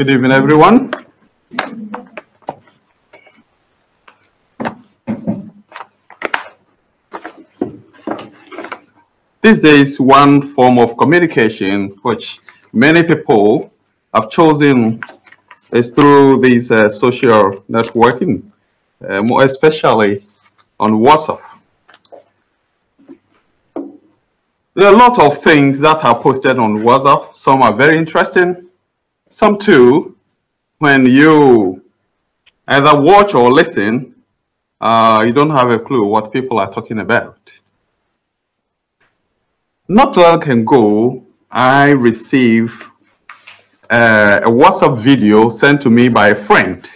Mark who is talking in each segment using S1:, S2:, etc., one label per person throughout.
S1: Good evening, everyone. These days, one form of communication which many people have chosen is through these uh, social networking, uh, more especially on WhatsApp. There are a lot of things that are posted on WhatsApp. Some are very interesting. Some too, when you either watch or listen, uh, you don't have a clue what people are talking about. Not long ago, I received uh, a WhatsApp video sent to me by a friend.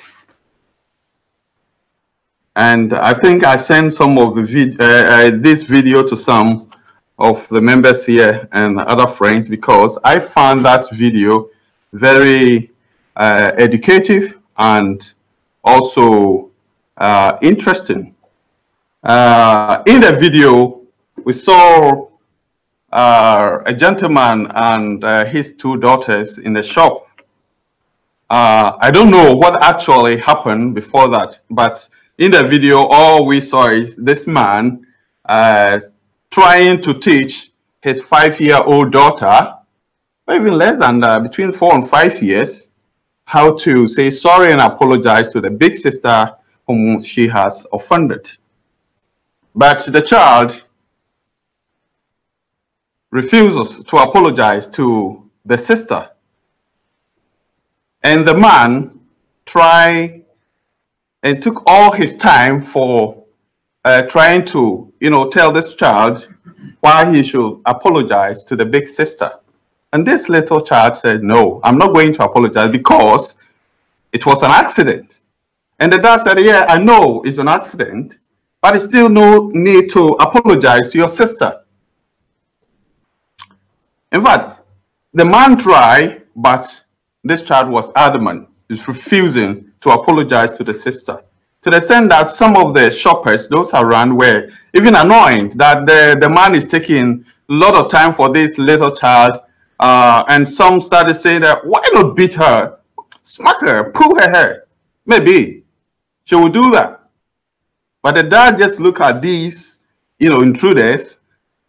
S1: And I think I sent some of the vid uh, uh, this video to some of the members here and other friends because I found that video very uh, educative and also uh, interesting. Uh, in the video, we saw uh, a gentleman and uh, his two daughters in the shop. Uh, I don't know what actually happened before that, but in the video, all we saw is this man trying to teach his five-year-old daughter, or even less than between four and five years, how to say sorry and apologize to the big sister whom she has offended. But the child refuses to apologize to the sister. And the man tried and took all his time for uh, trying to, you know, tell this child why he should apologize to the big sister. And this little child said, no, I'm not going to apologize because it was an accident. And the dad said, yeah, I know it's an accident, but it's still no need to apologize to your sister. In fact, the man tried, but this child was adamant. He's refusing to apologize to the sister. To the extent that some of the shoppers, those around, were even annoyed that the, the man is taking a lot of time for this little child. Uh, and some started saying that, why not beat her? Smack her, pull her hair. Maybe she will do that. But the dad just looked at these, you know, intruders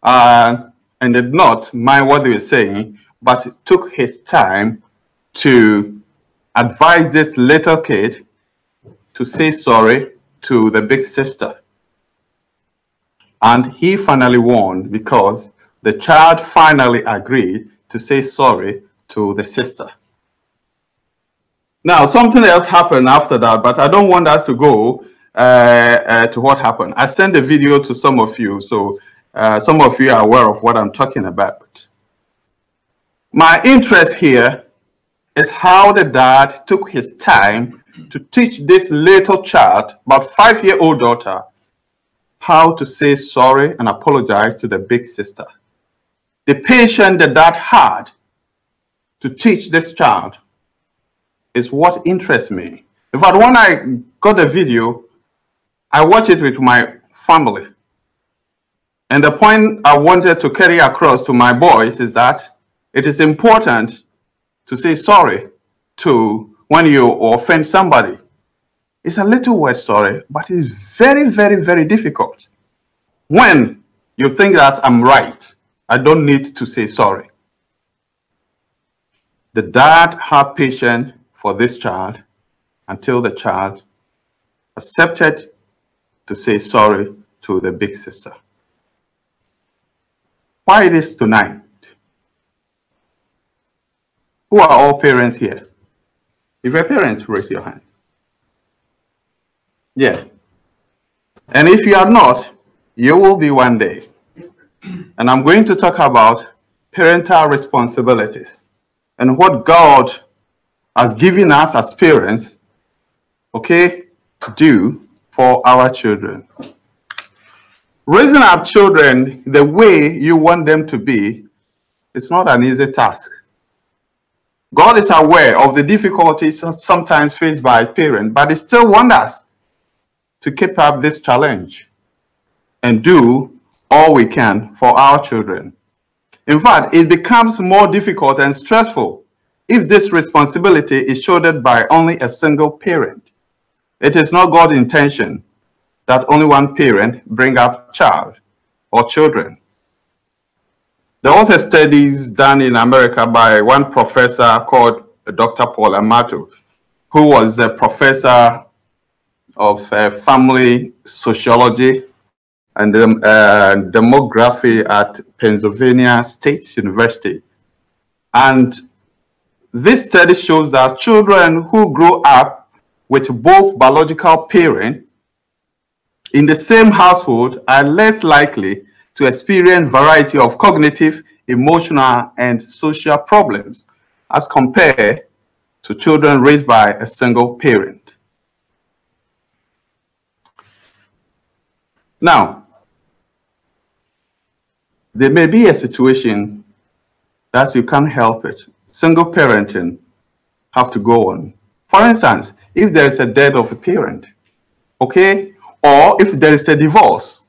S1: uh, and did not mind what they were saying, but took his time to advise this little kid to say sorry to the big sister. And he finally won because the child finally agreed to say sorry to the sister. Now, something else happened after that, but I don't want us to go uh, uh, to what happened. I sent the video to some of you, so uh, some of you are aware of what I'm talking about. My interest here is how the dad took his time to teach this little child, about five-year-old daughter, how to say sorry and apologize to the big sister. The patience that dad had to teach this child is what interests me. In fact, when I got the video, I watched it with my family. And the point I wanted to carry across to my boys is that it is important to say sorry to when you offend somebody. It's a little word sorry, but it's very, very, very difficult. When you think that I'm right, I don't need to say sorry. The dad had patience for this child until the child accepted to say sorry to the big sister. Why it is tonight? Who are all parents here? If you're a parent, raise your hand. Yeah. And if you are not, you will be one day. And I'm going to talk about parental responsibilities and what God has given us as parents, okay, to do for our children. Raising up children the way you want them to be is not an easy task. God is aware of the difficulties sometimes faced by parents, but He still wants us to keep up this challenge and do all we can for our children. In fact, it becomes more difficult and stressful if this responsibility is shouldered by only a single parent. It is not God's intention that only one parent bring up child or children. There was a studies done in America by one professor called Dr. Paul Amato, who was a professor of uh, family sociology and um, uh, demography at Pennsylvania State University. And this study shows that children who grow up with both biological parents in the same household are less likely to experience variety of cognitive, emotional, and social problems as compared to children raised by a single parent. Now, there may be a situation that you can't help it. Single parenting have to go on. For instance, if there is a death of a parent, okay, or if there is a divorce,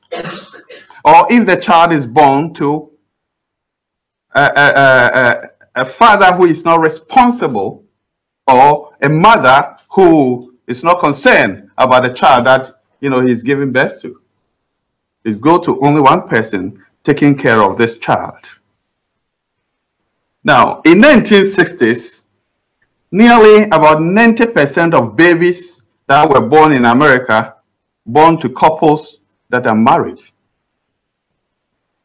S1: or if the child is born to a, a, a, a father who is not responsible, or a mother who is not concerned about the child that you know he's giving birth to. It's go to only one person taking care of this child. Now, in 1960s, nearly about 90% of babies that were born in America born to couples that are married.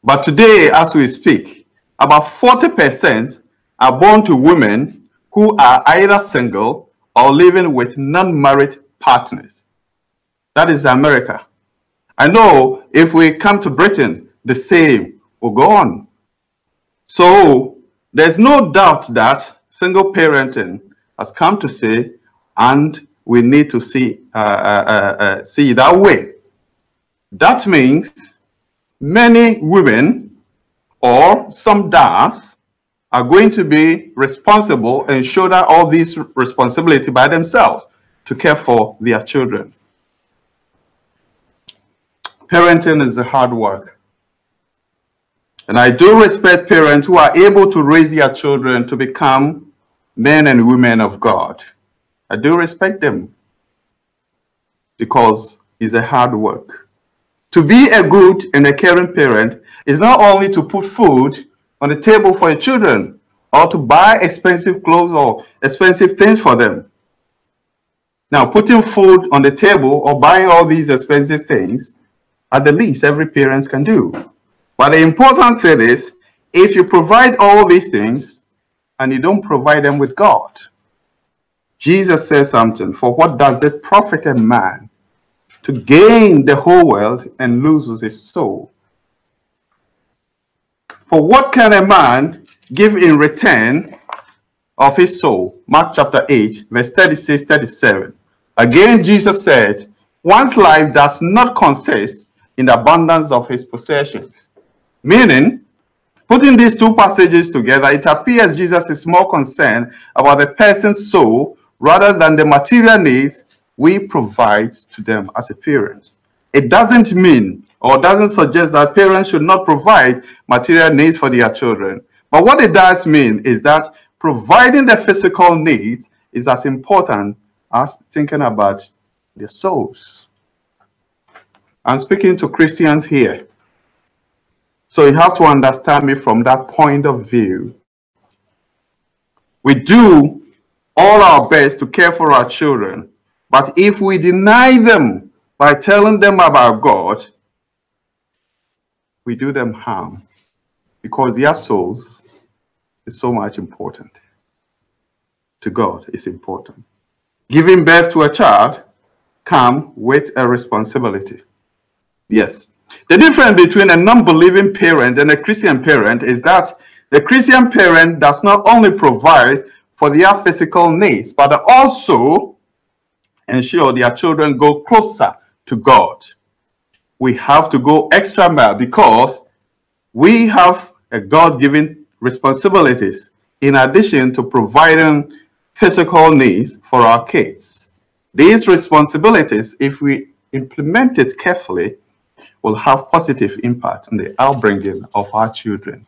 S1: But today, as we speak, about 40% are born to women who are either single or living with non-married partners. That is America. I know if we come to Britain, the same will go on. So there's no doubt that single parenting has come to stay, and we need to see uh, uh, uh, uh, see that way. That means many women or some dads are going to be responsible and shoulder all these responsibility by themselves to care for their children. Parenting is a hard work. And I do respect parents who are able to raise their children to become men and women of God. I do respect them because it's a hard work. To be a good and a caring parent is not only to put food on the table for your children or to buy expensive clothes or expensive things for them. Now, putting food on the table or buying all these expensive things are the least every parent can do. But the important thing is, if you provide all these things and you don't provide them with God, Jesus says something, for what does it profit a man to gain the whole world and loses his soul? For what can a man give in return of his soul? Mark chapter 8, verse 36, 37. Again, Jesus said, one's life does not consist in the abundance of his possessions. Meaning, putting these two passages together, it appears Jesus is more concerned about the person's soul rather than the material needs we provide to them as a parent. It doesn't mean or doesn't suggest that parents should not provide material needs for their children. But what it does mean is that providing the physical needs is as important as thinking about their souls. I'm speaking to Christians here. So you have to understand me from that point of view. We do all our best to care for our children, but if we deny them by telling them about God, we do them harm because their souls is so much important. To God is important. Giving birth to a child come with a responsibility. Yes, the difference between a non-believing parent and a Christian parent is that the Christian parent does not only provide for their physical needs, but also ensure their children go closer to God. We have to go extra mile because we have a God-given responsibilities in addition to providing physical needs for our kids. These responsibilities, if we implement it carefully, will have positive impact on the upbringing of our children.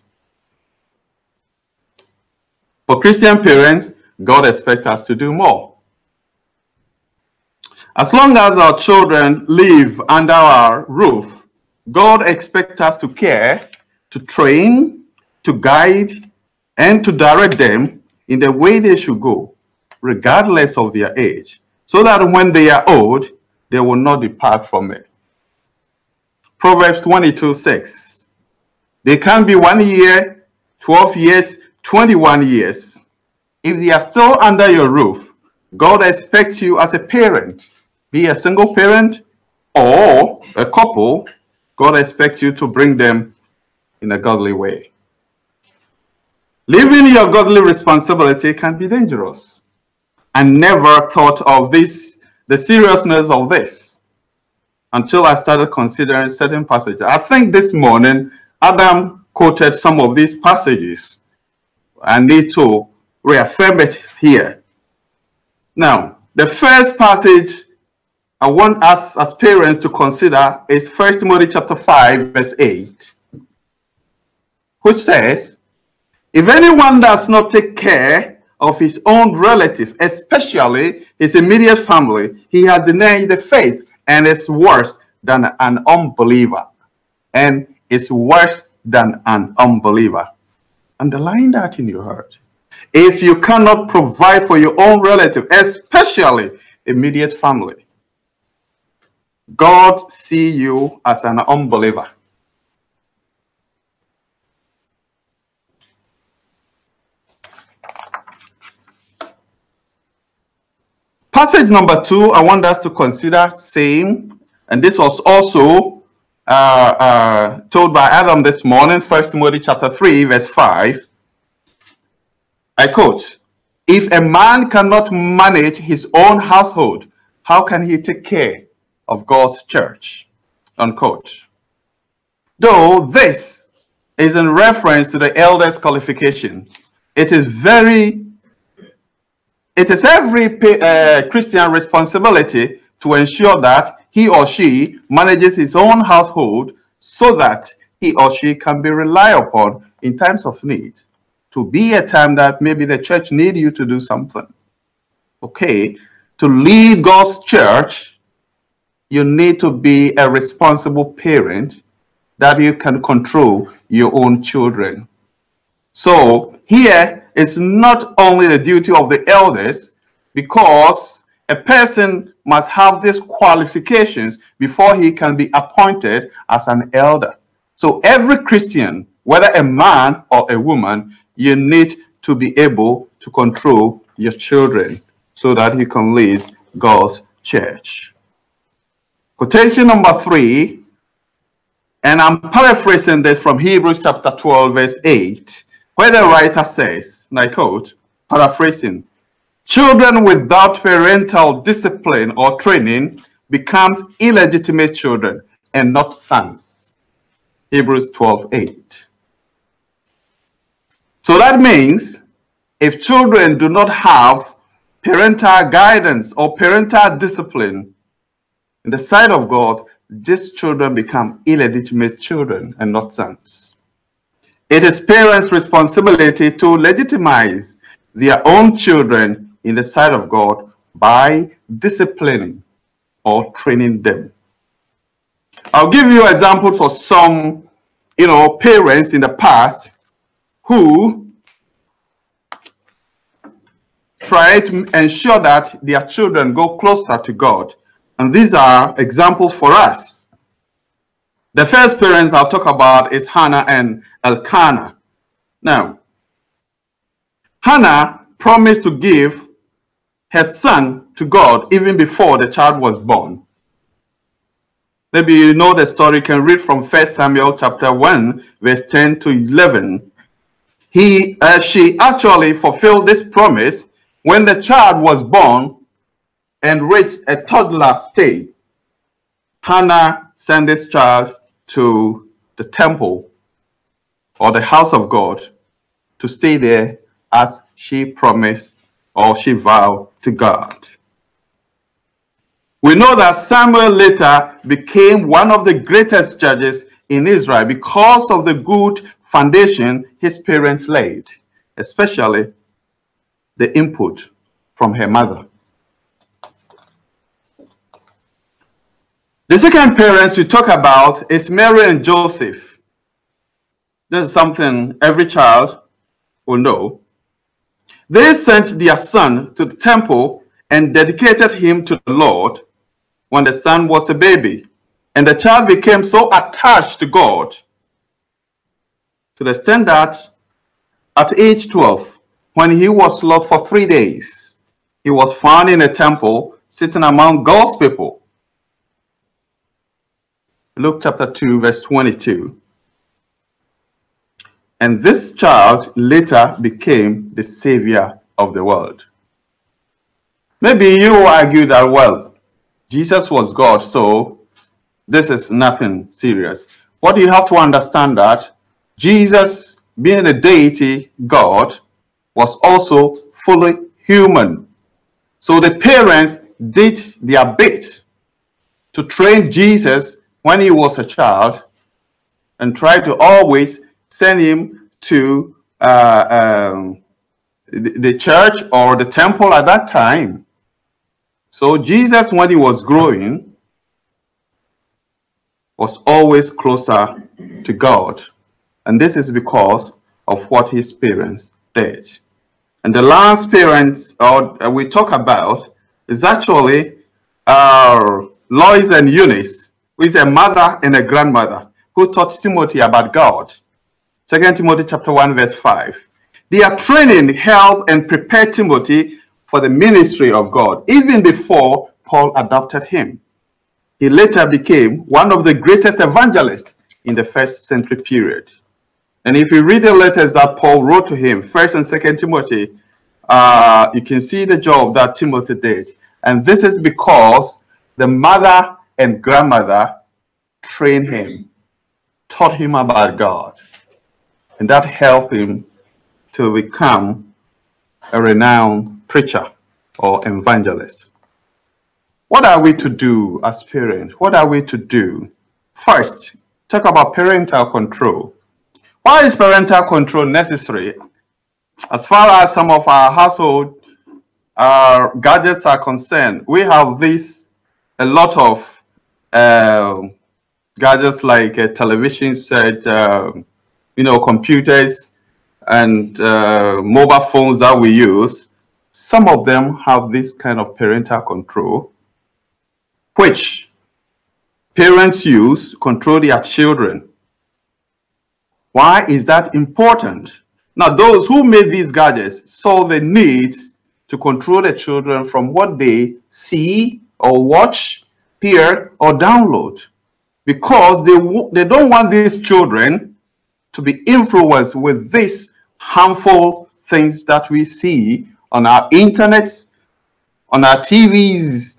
S1: For Christian parents, God expects us to do more. As long as our children live under our roof, God expects us to care, to train, to guide, and to direct them in the way they should go, regardless of their age, so that when they are old, they will not depart from it. Proverbs 22 6. They can be one year, 12 years, 21 years. If they are still under your roof, God expects you as a parent, be a single parent or a couple, God expects you to bring them in a godly way. Living your godly responsibility can be dangerous. I never thought of this, the seriousness of this, until I started considering certain passages. I think this morning, Adam quoted some of these passages. I need to reaffirm it here. Now, the first passage I want us as parents to consider is 1 Timothy chapter 5, verse 8, which says, If anyone does not take care of his own relative, especially his immediate family, he has denied the faith and it's worse than an unbeliever. And it's worse than an unbeliever. Underline that in your heart. If you cannot provide for your own relative, especially immediate family, God see you as an unbeliever. Passage number two, I want us to consider same, and this was also uh, uh, told by Adam this morning, First Timothy chapter 3, verse 5. I quote, If a man cannot manage his own household, how can he take care of God's church? Unquote. Though this is in reference to the elders' qualification, it is very it is every uh, Christian responsibility to ensure that he or she manages his own household so that he or she can be relied upon in times of need. To be a time that maybe the church need you to do something. Okay, to lead God's church, you need to be a responsible parent that you can control your own children. So here is not only the duty of the elders, because a person must have these qualifications before he can be appointed as an elder. So every Christian, whether a man or a woman, you need to be able to control your children so that you can lead God's church. Quotation number three, and I'm paraphrasing this from Hebrews chapter 12, verse 8 where the writer says, and I quote, paraphrasing, children without parental discipline or training becomes illegitimate children and not sons. Hebrews 12, 8. So that means if children do not have parental guidance or parental discipline in the sight of God, these children become illegitimate children and not sons. It is parents' responsibility to legitimize their own children in the sight of God by disciplining or training them. I'll give you examples of some, you know, parents in the past who try to ensure that their children go closer to God. And these are examples for us. The first parents I'll talk about is Hannah and Elkanah. Now, Hannah promised to give her son to God even before the child was born. Maybe you know the story. You can read from 1 Samuel chapter 1, verse 10 to 11. He, uh, she actually fulfilled this promise when the child was born and reached a toddler stage. Hannah sent this child to the temple or the house of God to stay there as she promised or she vowed to God. We know that Samuel later became one of the greatest judges in Israel because of the good foundation his parents laid, especially the input from her mother. The second parents we talk about is Mary and Joseph. This is something every child will know. They sent their son to the temple and dedicated him to the Lord when the son was a baby. And the child became so attached to God to the extent that at age 12, when he was locked for three days, he was found in a temple sitting among God's people. Luke chapter 2, verse 22. And this child later became the savior of the world. Maybe you argue that, well, Jesus was God, so this is nothing serious. What you have to understand that Jesus, being a deity, God, was also fully human. So the parents did their bit to train Jesus when he was a child and tried to always send him to uh, um, the, the church or the temple at that time. So Jesus, when he was growing, was always closer to God. And this is because of what his parents did. And the last parents uh, we talk about is actually uh, Lois and Eunice, who is a mother and a grandmother who taught Timothy about God. Second Timothy chapter 1, verse 5. Their training helped and prepared Timothy for the ministry of God, even before Paul adopted him. He later became one of the greatest evangelists in the first century period. And if you read the letters that Paul wrote to him, First and Second Timothy, uh, you can see the job that Timothy did. And this is because the mother and grandmother trained him, taught him about God, and that helped him to become a renowned preacher or evangelist. What are we to do as parents? What are we to do? First, talk about parental control. Why is parental control necessary? As far as some of our household uh, gadgets are concerned, we have this a lot of uh, gadgets like a television set, uh, you know, computers and uh, mobile phones that we use. Some of them have this kind of parental control which parents use to control their children. Why is that important? Now, those who made these gadgets saw the need to control the children from what they see or watch, hear, or download because they, they don't want these children to be influenced with these harmful things that we see on our internets, on our TVs,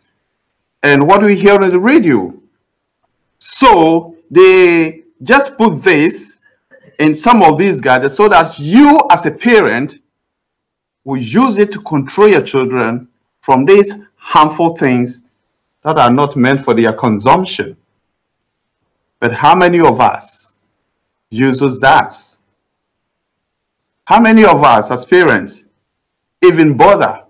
S1: and what we hear on the radio. So they just put this in some of these guides so that you as a parent will use it to control your children from these harmful things that are not meant for their consumption. But how many of us uses that? How many of us as parents even bother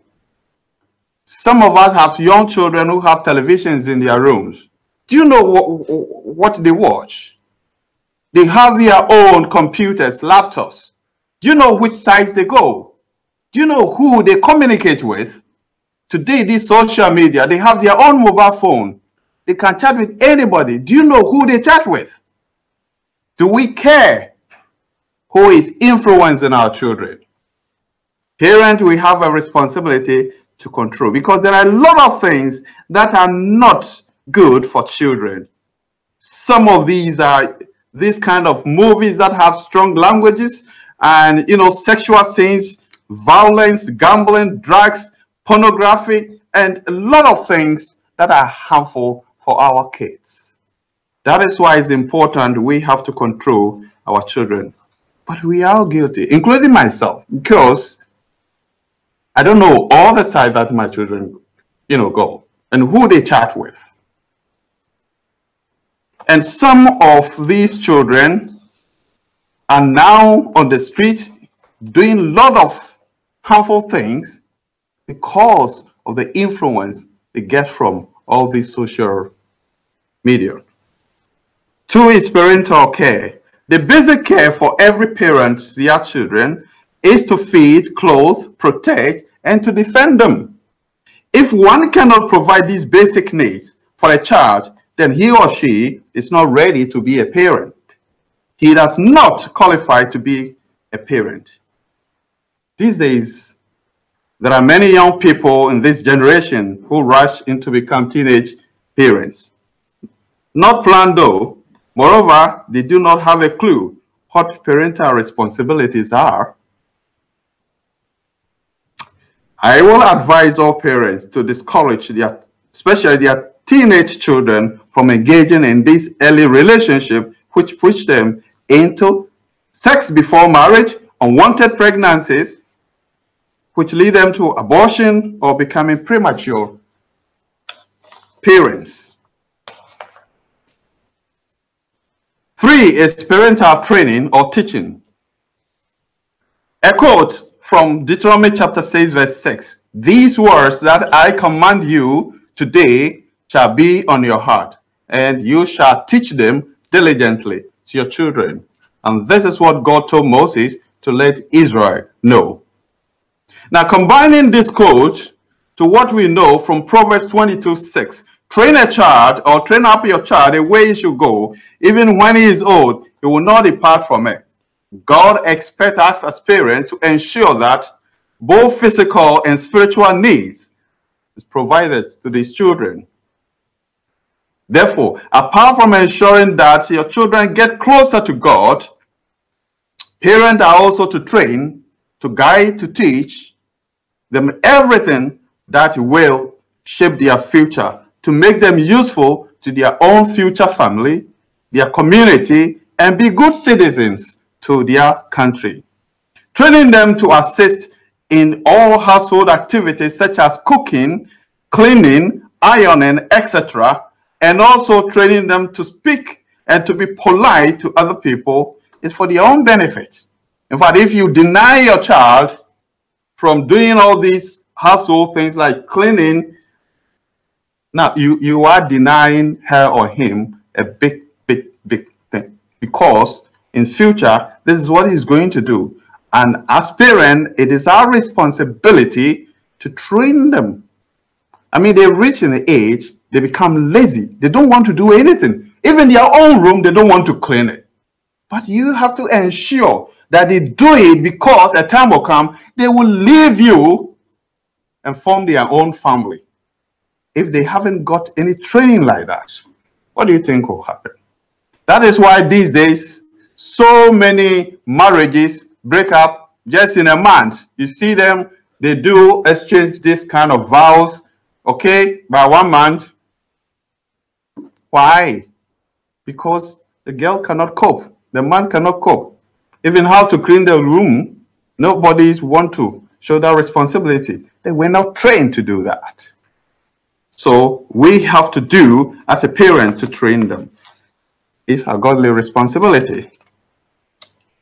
S1: some of us have young children who have televisions in their rooms. Do you know what, what they watch? They have their own computers, laptops. Do you know which sites they go? Do you know who they communicate with? Today, this social media, they have their own mobile phone. They can chat with anybody. Do you know who they chat with? Do we care who is influencing our children? Parents, we have a responsibility to control because there are a lot of things that are not good for children. Some of these are these kind of movies that have strong languages and you know sexual scenes, violence, gambling, drugs, pornography, and a lot of things that are harmful for our kids. That is why it's important we have to control our children. But we are guilty, including myself, because I don't know all the sites that my children, you know, go and who they chat with. And some of these children are now on the street doing a lot of harmful things because of the influence they get from all these social media. Two is parental care. The basic care for every parent, their children, is to feed, clothe, protect, and to defend them. If one cannot provide these basic needs for a child, then he or she is not ready to be a parent. He does not qualify to be a parent. These days, there are many young people in this generation who rush into become teenage parents. Not planned though. Moreover, they do not have a clue what parental responsibilities are. I will advise all parents to discourage their, especially their teenage children from engaging in this early relationship which push them into sex before marriage, unwanted pregnancies, which lead them to abortion or becoming premature parents. Three is parental training or teaching. A quote from Deuteronomy chapter 6, verse 6. These words that I command you today shall be on your heart, and you shall teach them diligently to your children. And this is what God told Moses to let Israel know. Now, combining this quote to what we know from Proverbs 22 6, train a child or train up your child the way he should go, even when he is old, he will not depart from it. God expects us as parents to ensure that both physical and spiritual needs is provided to these children. Therefore, apart from ensuring that your children get closer to God, parents are also to train, to guide, to teach them everything that will shape their future, to make them useful to their own future family, their community, and be good citizens to their country. Training them to assist in all household activities such as cooking, cleaning, ironing, etc., and also training them to speak and to be polite to other people is for their own benefit. In fact, if you deny your child from doing all these household things like cleaning, now you, you are denying her or him a big, big, big thing because in future, this is what he's going to do. And as parents, it is our responsibility to train them. I mean, they reach an age, they become lazy. They don't want to do anything. Even their own room, they don't want to clean it. But you have to ensure that they do it because a time will come, they will leave you and form their own family. If they haven't got any training like that, what do you think will happen? That is why these days, so many marriages break up just in a month. You see them, they do exchange this kind of vows, okay, by one month. Why? Because the girl cannot cope, the man cannot cope. Even how to clean the room, nobody's want to show that responsibility. They were not trained to do that. So we have to do as a parent to train them. It's a godly responsibility.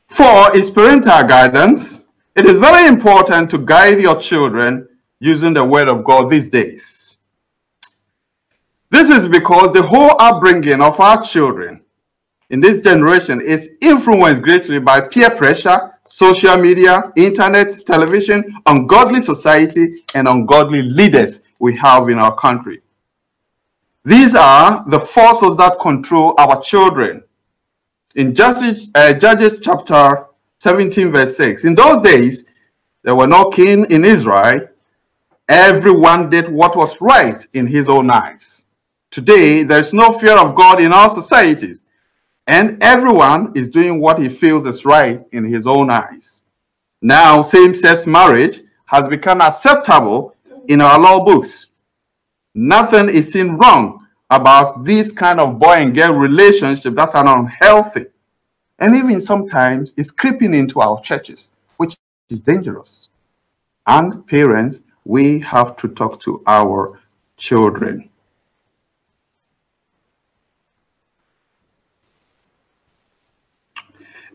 S1: Four is parental guidance. It is very important to guide your children using the word of God these days. This is because the whole upbringing of our children in this generation is influenced greatly by peer pressure, social media, internet, television, ungodly society, and ungodly leaders we have in our country. These are the forces that control our children. In Judges, uh, Judges chapter 17, verse 6, in those days, there were no king in Israel. Everyone did what was right in his own eyes. Today, there is no fear of God in our societies, and everyone is doing what he feels is right in his own eyes. Now, same-sex marriage has become acceptable in our law books. Nothing is seen wrong about this kind of boy and girl relationship that are unhealthy. And even sometimes it's creeping into our churches, which is dangerous. And parents, we have to talk to our children.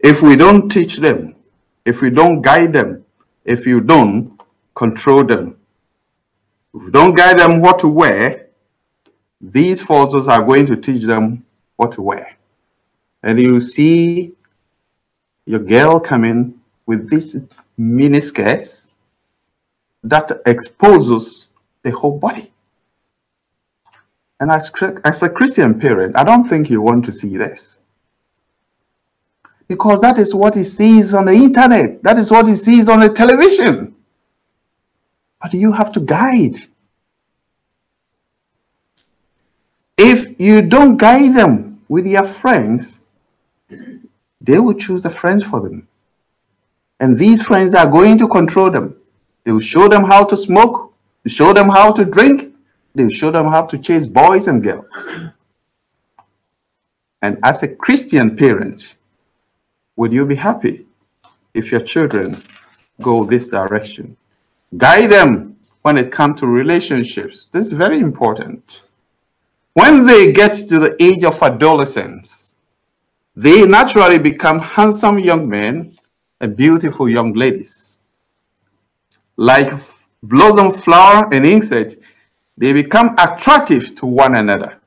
S1: If we don't teach them, if we don't guide them, if you don't control them. If you don't guide them what to wear, these forces are going to teach them what to wear. And you see your girl coming with this mini skirts that exposes the whole body. And as, as a Christian parent, I don't think you want to see this. Because that is what he sees on the internet. That is what he sees on the television. But you have to guide. If you don't guide them with your friends, they will choose the friends for them. And these friends are going to control them. They will show them how to smoke, show them how to drink, they will show them how to chase boys and girls. And as a Christian parent, would you be happy if your children go this direction? Guide them when it comes to relationships. This is very important. When they get to the age of adolescence, they naturally become handsome young men and beautiful young ladies. Like blossom flower and insect, they become attractive to one another.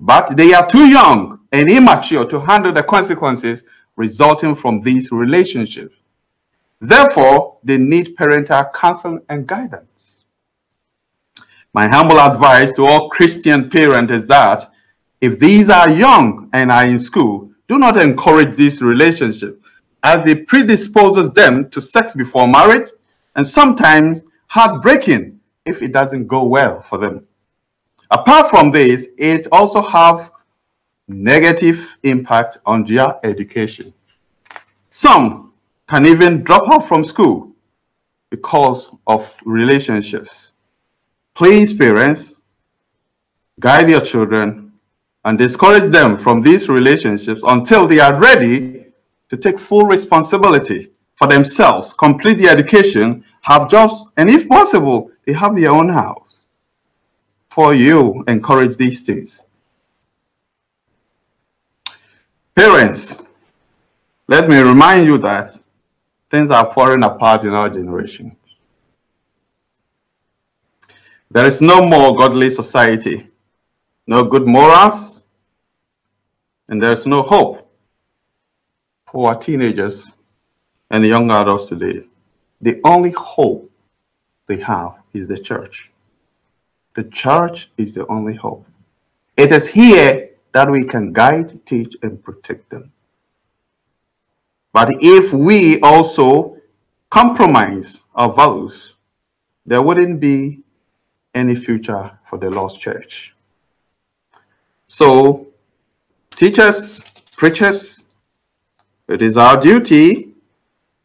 S1: But they are too young and immature to handle the consequences resulting from these relationships. Therefore, they need parental counsel and guidance. My humble advice to all Christian parents is that if these are young and are in school, do not encourage this relationship as it predisposes them to sex before marriage and sometimes heartbreaking if it doesn't go well for them. Apart from this, it also have negative impact on their education. Some can even drop out from school because of relationships. Please, parents, guide your children and discourage them from these relationships until they are ready to take full responsibility for themselves, complete the education, have jobs, and if possible, they have their own house. For you, encourage these things. Parents, let me remind you that things are falling apart in our generation. There is no more godly society, no good morals, and there's no hope for our teenagers and young adults today. The only hope they have is the church. The church is the only hope. It is here that we can guide, teach, and protect them. But if we also compromise our values, there wouldn't be any future for the lost church. So, teachers, preachers, it is our duty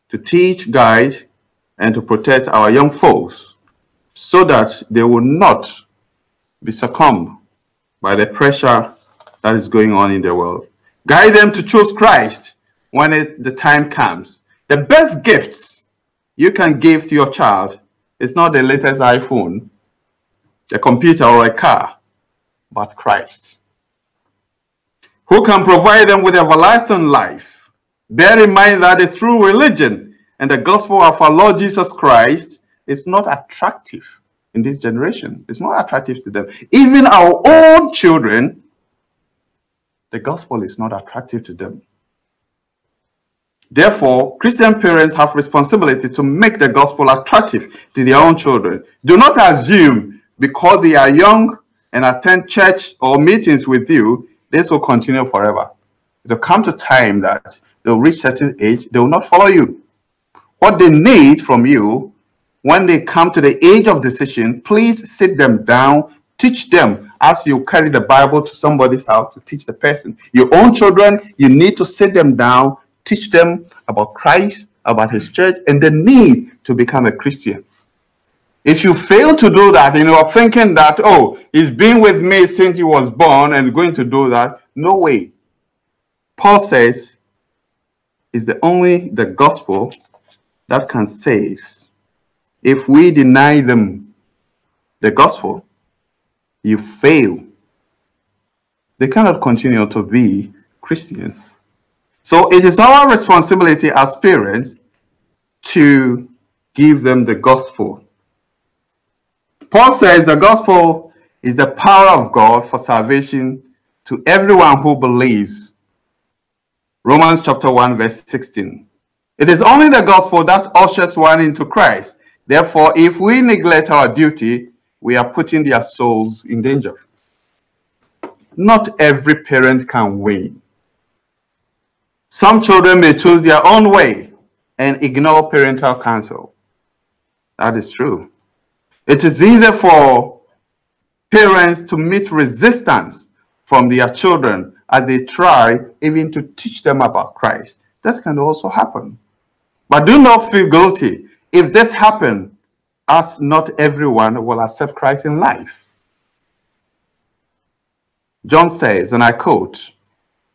S1: to teach, guide, and to protect our young folks so that they will not be succumbed by the pressure that is going on in the world. Guide them to choose Christ when it, the time comes. The best gifts you can give to your child is not the latest iPhone, a computer, or a car, but Christ, who can provide them with everlasting life. Bear in mind that the true religion and the gospel of our Lord Jesus Christ is not attractive in this generation. It's not attractive to them. Even our own children, the gospel is not attractive to them. Therefore, Christian parents have responsibility to make the gospel attractive to their own children. Do not assume because they are young and attend church or meetings with you, this will continue forever. It will come to time that they'll reach certain age, they will not follow you. What they need from you when they come to the age of decision, please sit them down, teach them as you carry the Bible to somebody's house to teach the person. Your own children, you need to sit them down, teach them about Christ, about his church, and the need to become a Christian. If you fail to do that and you are thinking that, oh, he's been with me since he was born and going to do that, no way. Paul says, is the only the gospel that can save. If we deny them the gospel, you fail. They cannot continue to be Christians. So it is our responsibility as parents to give them the gospel. Paul says the gospel is the power of God for salvation to everyone who believes. Romans chapter 1, verse 16. It is only the gospel that ushers one into Christ. Therefore, if we neglect our duty, we are putting their souls in danger. Not every parent can win. Some children may choose their own way and ignore parental counsel. That is true. It is easier for parents to meet resistance from their children as they try even to teach them about Christ. That can also happen. But do not feel guilty. If this happens, as not everyone will accept Christ in life. John says, and I quote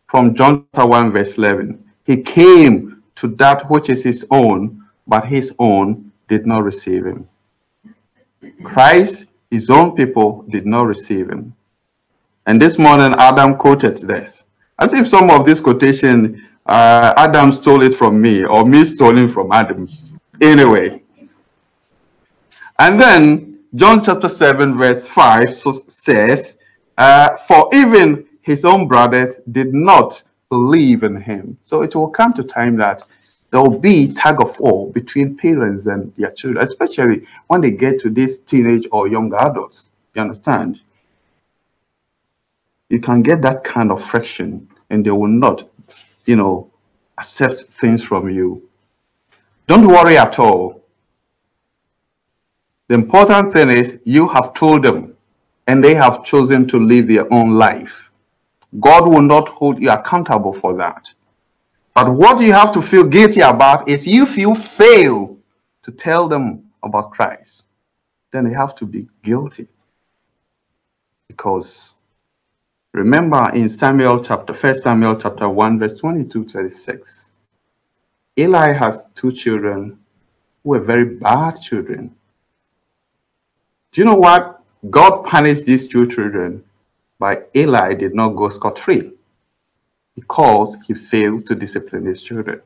S1: from John 1, verse 11 He came to that which is his own, but his own did not receive him. Christ, his own people, did not receive him. And this morning, Adam quoted this. As if some of this quotation, uh, Adam stole it from me, or me stole it from Adam. Anyway. And then, John chapter 7, verse 5 so says, uh, For even his own brothers did not believe in him. So it will come to time that there will be tug of war between parents and their children, especially when they get to this teenage or young adults. You understand? You can get that kind of friction, and they will not, you know, accept things from you. Don't worry at all. The important thing is you have told them, and they have chosen to live their own life. God will not hold you accountable for that. But what you have to feel guilty about is if you fail to tell them about Christ, then you have to be guilty. Because remember in Samuel chapter, 1 Samuel chapter 1, verse 22 26, Eli has two children who were very bad children. Do you know what? God punished these two children, but Eli did not go scot free because he failed to discipline his children.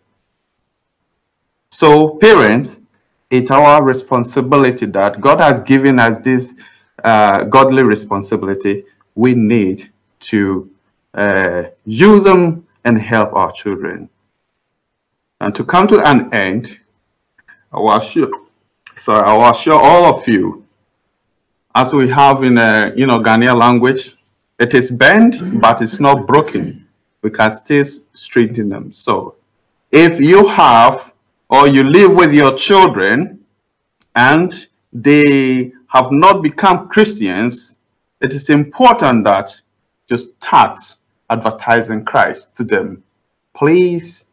S1: So, parents, it's our responsibility that God has given us this uh, godly responsibility. We need to uh, use them and help our children. And to come to an end, I will assure, sorry, I will assure all of you, as we have in a you know Ghanaian language, it is bent, but it's not broken we can still strengthen them. So if you have or you live with your children and they have not become Christians, it is important that you start advertising Christ to them. Please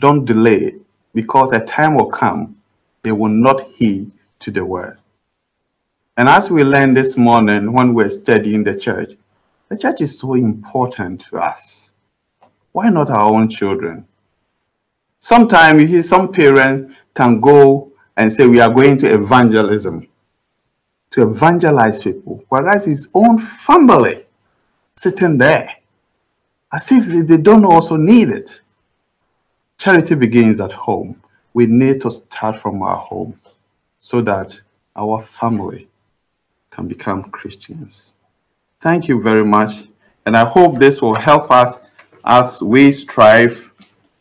S1: don't delay because a time will come they will not heed to the word. And as we learned this morning when we're studying the church, the church is so important to us why not our own children? Sometimes you see some parents can go and say, We are going to evangelism, to evangelize people, whereas his own family sitting there, as if they don't also need it. Charity begins at home. We need to start from our home so that our family can become Christians. Thank you very much. And I hope this will help us as we strive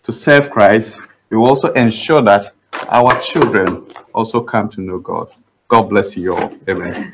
S1: to serve Christ, we will also ensure that our children also come to know God. God bless you all. Amen.